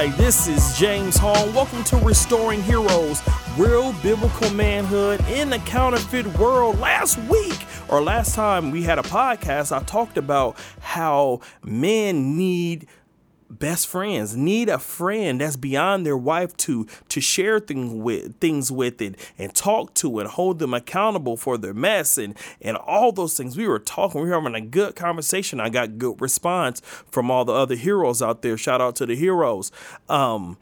Everybody? This is James Hall. Welcome to Restoring Heroes, real biblical manhood in a counterfeit world. Last week, or last time we had a podcast, I talked about how men need best friends need a friend that's beyond their wife to to share things with things with it and talk to and hold them accountable for their mess and and all those things. We were talking we were having a good conversation. I got good response from all the other heroes out there. Shout out to the heroes. Um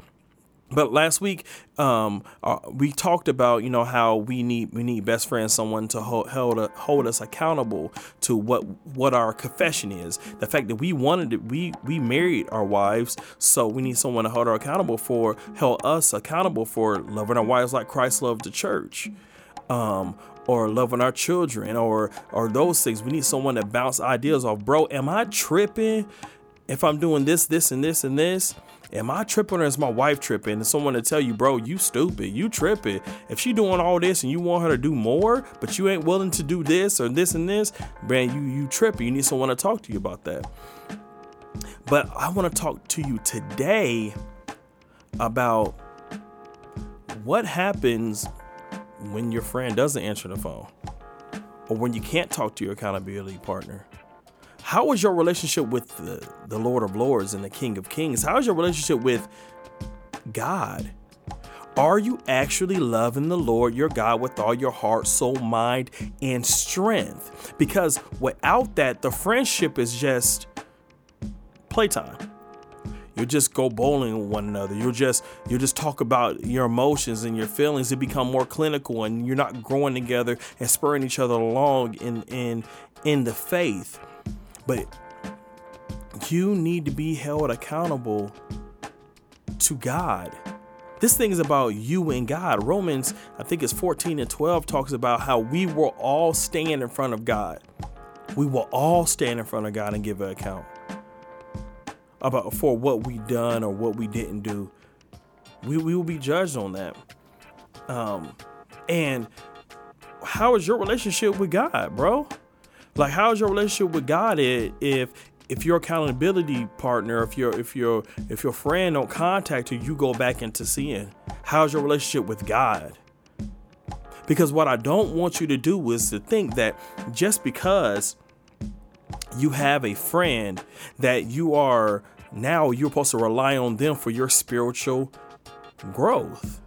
but last week, um, uh, we talked about you know how we need we need best friends, someone to hold hold, uh, hold us accountable to what what our confession is. The fact that we wanted it, we we married our wives, so we need someone to hold our accountable for, hold us accountable for loving our wives like Christ loved the church. Um, or loving our children or or those things. We need someone to bounce ideas off. Bro, am I tripping if I'm doing this, this, and this and this? Am I tripping or is my wife tripping? And someone to tell you, bro, you stupid, you tripping. If she doing all this and you want her to do more, but you ain't willing to do this or this and this, man, you you tripping. You need someone to talk to you about that. But I want to talk to you today about what happens when your friend doesn't answer the phone or when you can't talk to your accountability partner how is your relationship with the, the Lord of Lords and the King of Kings? How is your relationship with God? Are you actually loving the Lord your God with all your heart, soul, mind, and strength? Because without that, the friendship is just playtime. You'll just go bowling with one another. You'll just you'll just talk about your emotions and your feelings. It become more clinical, and you're not growing together and spurring each other along in in in the faith. But you need to be held accountable to God. This thing is about you and God. Romans, I think it's 14 and 12, talks about how we will all stand in front of God. We will all stand in front of God and give an account about for what we done or what we didn't do. We, we will be judged on that. Um, and how is your relationship with God, bro? Like, how's your relationship with God if if your accountability partner, if your if your if your friend don't contact you, you go back into sin? How's your relationship with God? Because what I don't want you to do is to think that just because you have a friend that you are now you're supposed to rely on them for your spiritual growth.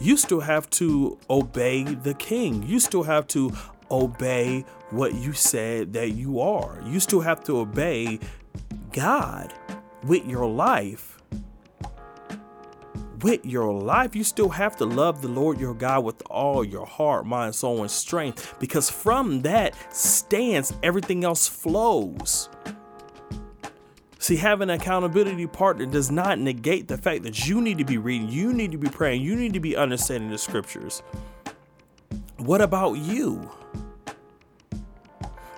You still have to obey the king. You still have to obey what you said that you are. You still have to obey God with your life. With your life, you still have to love the Lord your God with all your heart, mind, soul, and strength because from that stance, everything else flows. See, having an accountability partner does not negate the fact that you need to be reading, you need to be praying, you need to be understanding the scriptures. What about you?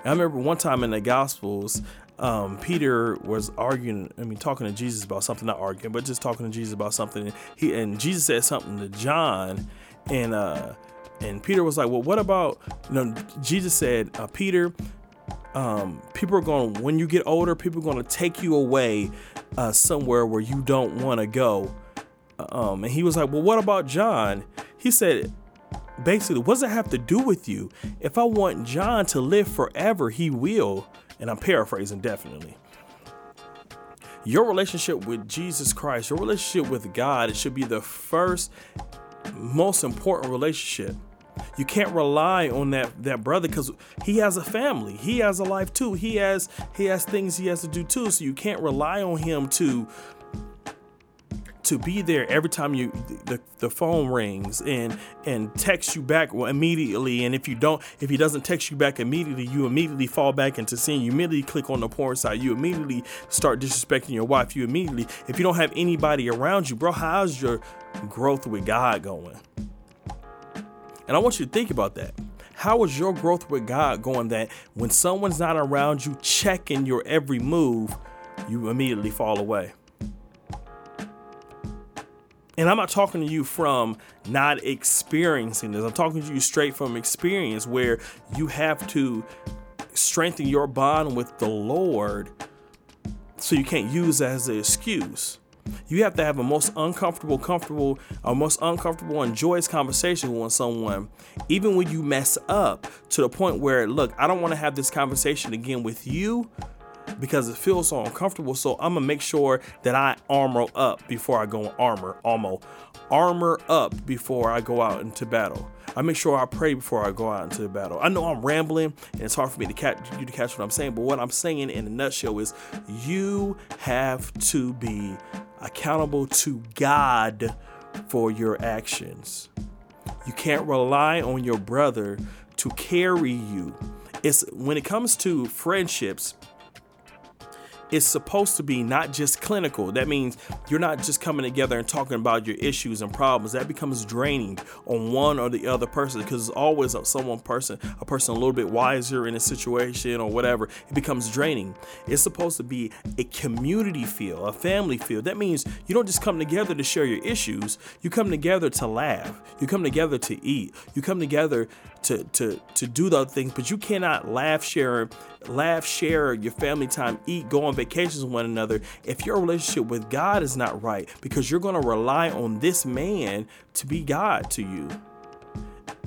I remember one time in the Gospels, um, Peter was arguing, I mean, talking to Jesus about something, not arguing, but just talking to Jesus about something. He and Jesus said something to John, and uh, and Peter was like, "Well, what about?" You know, Jesus said, uh, "Peter, um, people are going to when you get older, people are going to take you away uh, somewhere where you don't want to go." Um, and he was like, "Well, what about John?" He said, basically, what does it have to do with you? If I want John to live forever, he will. And I'm paraphrasing definitely. Your relationship with Jesus Christ, your relationship with God, it should be the first, most important relationship. You can't rely on that that brother because he has a family. He has a life too. He has he has things he has to do too. So you can't rely on him to to be there every time you the, the phone rings and and text you back immediately. And if you don't if he doesn't text you back immediately you immediately fall back into sin. You immediately click on the porn site. You immediately start disrespecting your wife. You immediately if you don't have anybody around you bro how's your growth with god going? And i want you to think about that. How is your growth with god going that when someone's not around you checking your every move you immediately fall away and I'm not talking to you from not experiencing this. I'm talking to you straight from experience where you have to strengthen your bond with the Lord So you can't use that as an excuse. You have to have a most uncomfortable, comfortable, a most uncomfortable and joyous conversation with someone, even when you mess up to the point where, look, I don't want to have this conversation again with you because it feels so uncomfortable. So I'm gonna make sure that I armor up before I go armor, almost armor up before I go out into battle. I make sure I pray before I go out into the battle. I know I'm rambling and it's hard for me to catch you to catch what I'm saying, but what I'm saying in a nutshell is you have to be accountable to God for your actions. You can't rely on your brother to carry you. It's when it comes to friendships, it's supposed to be not just clinical. That means you're not just coming together and talking about your issues and problems. That becomes draining on one or the other person because it's always someone person, a person a little bit wiser in a situation or whatever. It becomes draining. It's supposed to be a community feel, a family feel. That means you don't just come together to share your issues. You come together to laugh. You come together to eat. You come together to to to do the other things, but you cannot laugh, share, laugh, share your family time, eat, go on vacations with one another if your relationship with God is not right, because you're going to rely on this man to be God to you,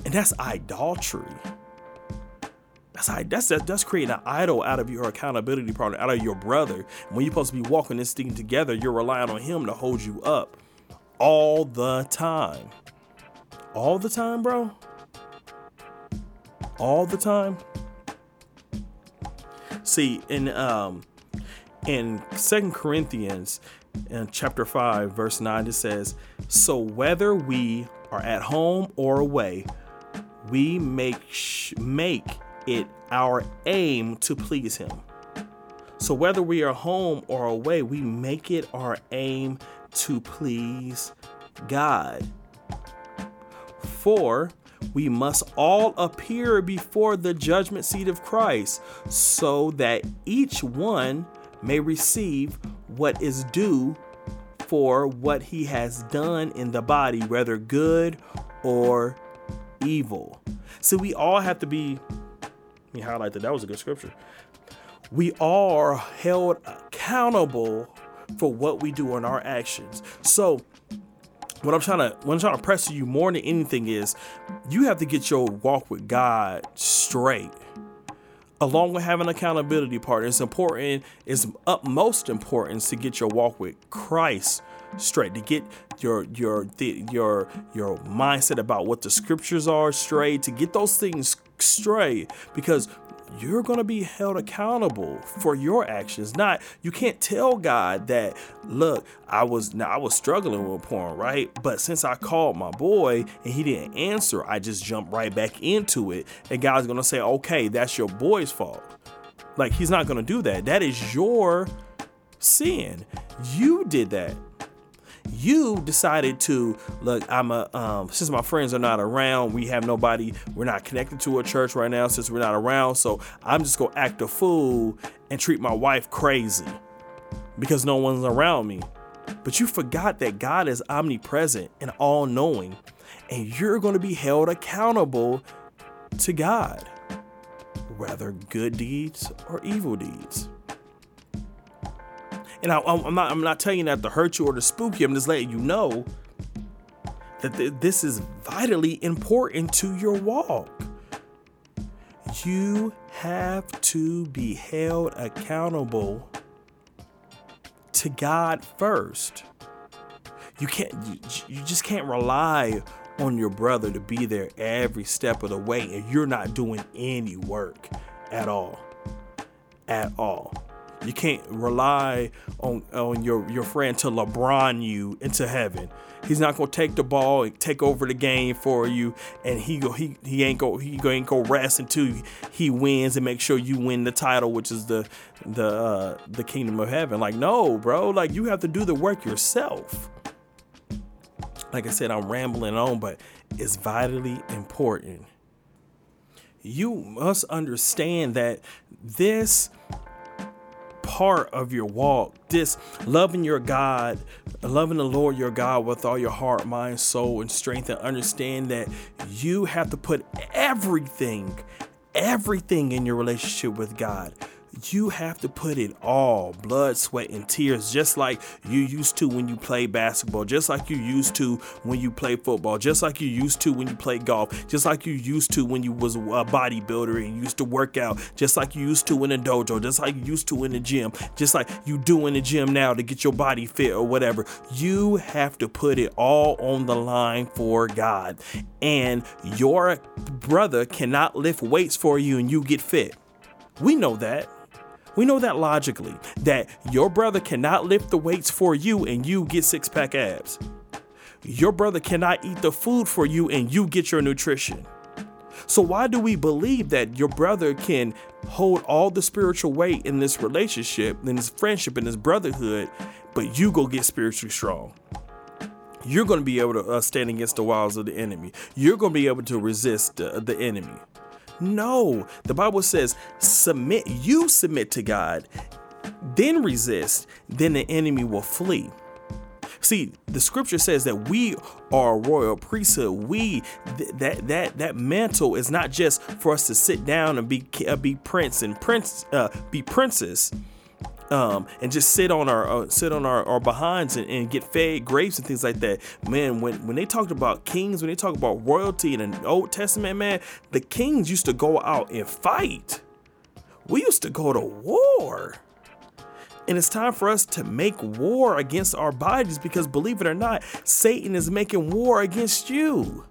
and that's idolatry. That's that's that's creating an idol out of your accountability partner, out of your brother. When you're supposed to be walking this thing together, you're relying on him to hold you up all the time. All the time, bro all the time? See, in um in Second Corinthians in chapter 5 verse 9 it says, "So whether we are at home or away, we make sh- make it our aim to please him." So whether we are home or away, we make it our aim to please God. For we must all appear before the judgment seat of Christ, so that each one may receive what is due for what he has done in the body, whether good or evil. So we all have to be, let me highlight that, that was a good scripture. We are held accountable for what we do in our actions. So what I'm trying to what I'm trying to press you more than anything is you have to get your walk with God straight. Along with having accountability partner, it's important, it's utmost importance to get your walk with Christ straight, to get your your your your mindset about what the scriptures are straight, to get those things straight. Because you're going to be held accountable for your actions. Not you can't tell God that, look, I was now I was struggling with porn, right? But since I called my boy and he didn't answer, I just jumped right back into it. And God's going to say, "Okay, that's your boy's fault." Like he's not going to do that. That is your sin. You did that you decided to look i'm a um, since my friends are not around we have nobody we're not connected to a church right now since we're not around so i'm just gonna act a fool and treat my wife crazy because no one's around me. But you forgot that god is omnipresent and all-knowing and you're to be held accountable to god whether good deeds or evil deeds and I, am not I'm not telling you that to hurt you or to spook you. I'm just letting you know that th- this is vitally important to your walk. You have to be held accountable to God first. You can't you, you just can't rely on your brother to be there every step of the way and you're not doing any work at all. At all. You can't rely on on your your friend to LeBron you into heaven. He's not gonna take the ball and take over the game for you, and he go he he ain't go he ain't go rest until he wins and make sure you win the title, which is the the uh, the kingdom of heaven. Like no, bro, like you have to do the work yourself. Like I said, I'm rambling on, but it's vitally important. You must understand that this part of your walk. This loving your God, loving the Lord your God with all your heart, mind, soul, and strength, and understand that you have to put everything, everything in your relationship with God. You have to put it all blood, sweat, and tears, just like you used to when you play basketball, just like you used to when you play football, just like you used to when you play golf, just like you used to when you was a bodybuilder and used to work out, just like you used to in a dojo, just like you used to in the gym, just like you do in the gym now to get your body fit or whatever. You have to put it all on the line for God. And your brother cannot lift weights for you and you get fit. We know that. We know that logically, that your brother cannot lift the weights for you and you get six pack abs. Your brother cannot eat the food for you and you get your nutrition. So, why do we believe that your brother can hold all the spiritual weight in this relationship, in this friendship, in this brotherhood, but you go get spiritually strong? You're going to be able to uh, stand against the wiles of the enemy. You're going to be able to resist uh, the enemy. No, the Bible says, submit, you submit to God, then resist, then the enemy will flee. See, the scripture says that we are a royal priesthood. We th- that that that mantle is not just for us to sit down and be uh, be prince and prince uh, be princess um, and just sit on our uh, sit on our, our behinds and, and, get fed grapes and things like that. Man, when when they talked about kings, when they talk about royalty in the Old Testament, man, the kings used to go out and fight. We used to go to war. And it's time for us to make war against our bodies because believe it or not, Satan is making war against you.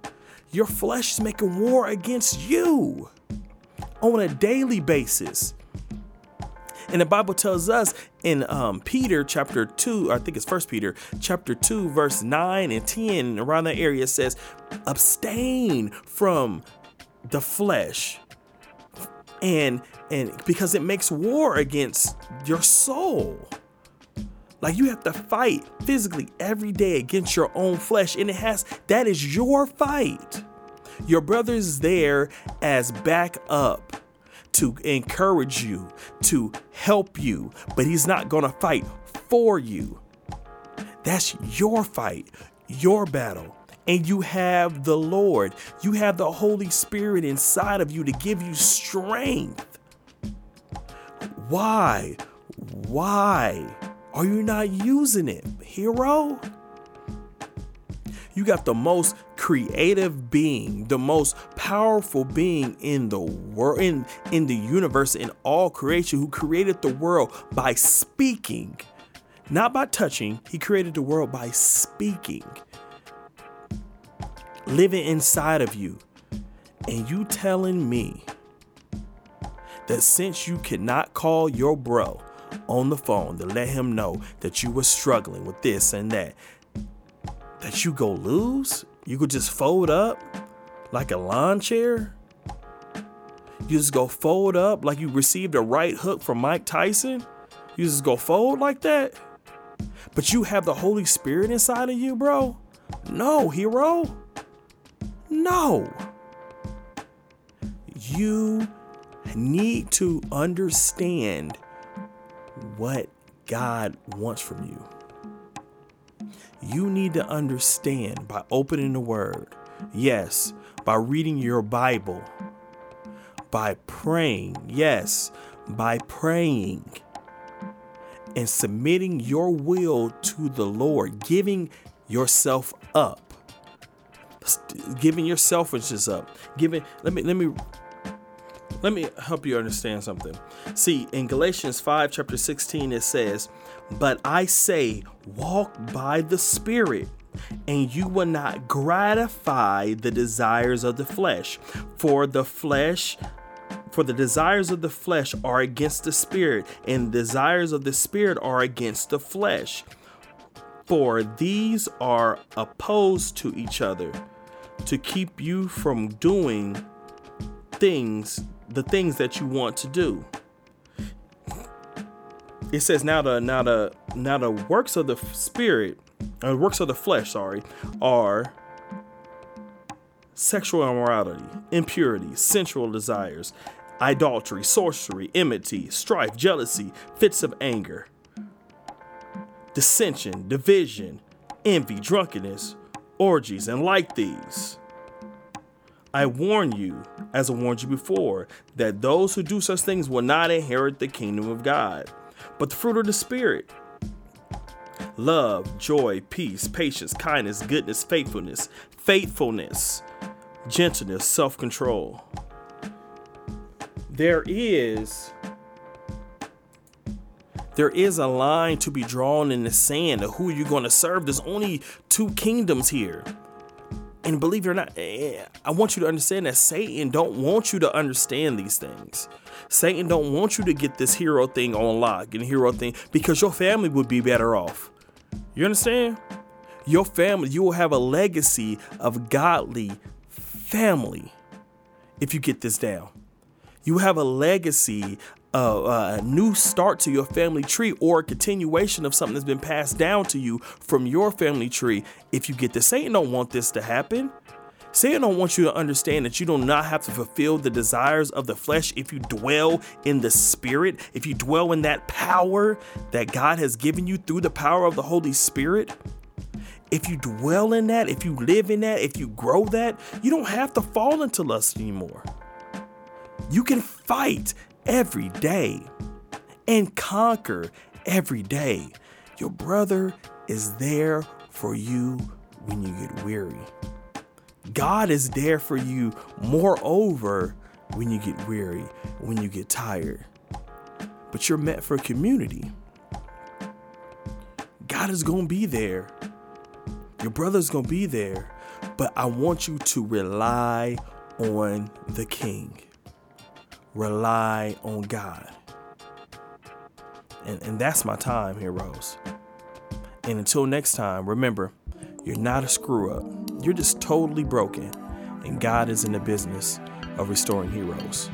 Your flesh is making war against you on a daily basis. And the Bible tells us in um, Peter chapter 2, I think it's First Peter chapter 2, verse 9 and 10, around that area, it says, abstain from the flesh. And and because it makes war against your soul. Like you have to fight physically every day against your own flesh, and it has that is your fight. Your brother is there as backup to encourage you, to help you, but he's not going to fight for you. That's your fight, your battle. And you have the Lord, you have the Holy Spirit inside of you to give you strength. Why? Why are you not using it, hero? You got the most creative being, the most powerful being in the world, in, in the universe, in all creation, who created the world by speaking, not by touching. He created the world by speaking, living inside of you. And you telling me that since you cannot call your bro on the phone to let him know that you were struggling with this and that, that you go lose? You could just fold up like a lawn chair? You just go fold up like you received a right hook from Mike Tyson? You just go fold like that? But you have the Holy Spirit inside of you, bro? No, hero. No. You need to understand what God wants from you you need to understand by opening the Word. Yes, by reading your Bible. By praying. Yes, by praying. And submitting your will to the Lord, giving yourself up. Giving your selfishness up. Giving, let me, let me let me help you understand something. See, in Galatians 5, chapter 16, it says, But I say, walk by the Spirit, and you will not gratify the desires of the flesh. For the flesh, for the desires of the flesh are against the Spirit, and desires of the Spirit are against the flesh. For these are opposed to each other to keep you from doing things the things that you want to do. It says now the now the now the works of the spirit, uh, works of the flesh, sorry, are sexual immorality, impurity, sensual desires, idolatry, sorcery, enmity, strife, jealousy, fits of anger, dissension, division, envy, drunkenness, orgies, and like these I warn you, as I warned you before, that those who do such things will not inherit the kingdom of God. But the fruit of the Spirit love, joy, peace, patience, kindness, goodness, faithfulness, faithfulness, gentleness, self control. There is there is a line to be drawn in the sand of who you're going to serve. There's only two kingdoms here. And believe it or not, eh, I want you to understand that Satan don't want you to understand these things. Satan don't want you to get this hero thing on lock and hero thing because your family would be better off. You understand? Your family, you will have a legacy of godly family if you get this down. You have a legacy a, a, new start to your family tree or a continuation of something that's been passed down to you from your family tree if you get this. Satan don't want this to happen. Satan want you to understand that you do not have to fulfill the desires of the flesh if you dwell in the spirit, if you dwell in that power that God has given you through the power of the Holy Spirit. If you dwell in that, if you live in that, if you grow that, you don't have to fall into lust anymore. You can fight every day and conquer every day. Your brother is there for you when you get weary. God is there for you, moreover, when you get weary, when you get tired. But you're meant for community. God is going to be there. Your brother's going to be there. But I want you to rely on the King rely on God. And, and that's my time, heroes. And until next time, remember, you're not a screw up. You're just totally broken, and God is in the business of restoring heroes.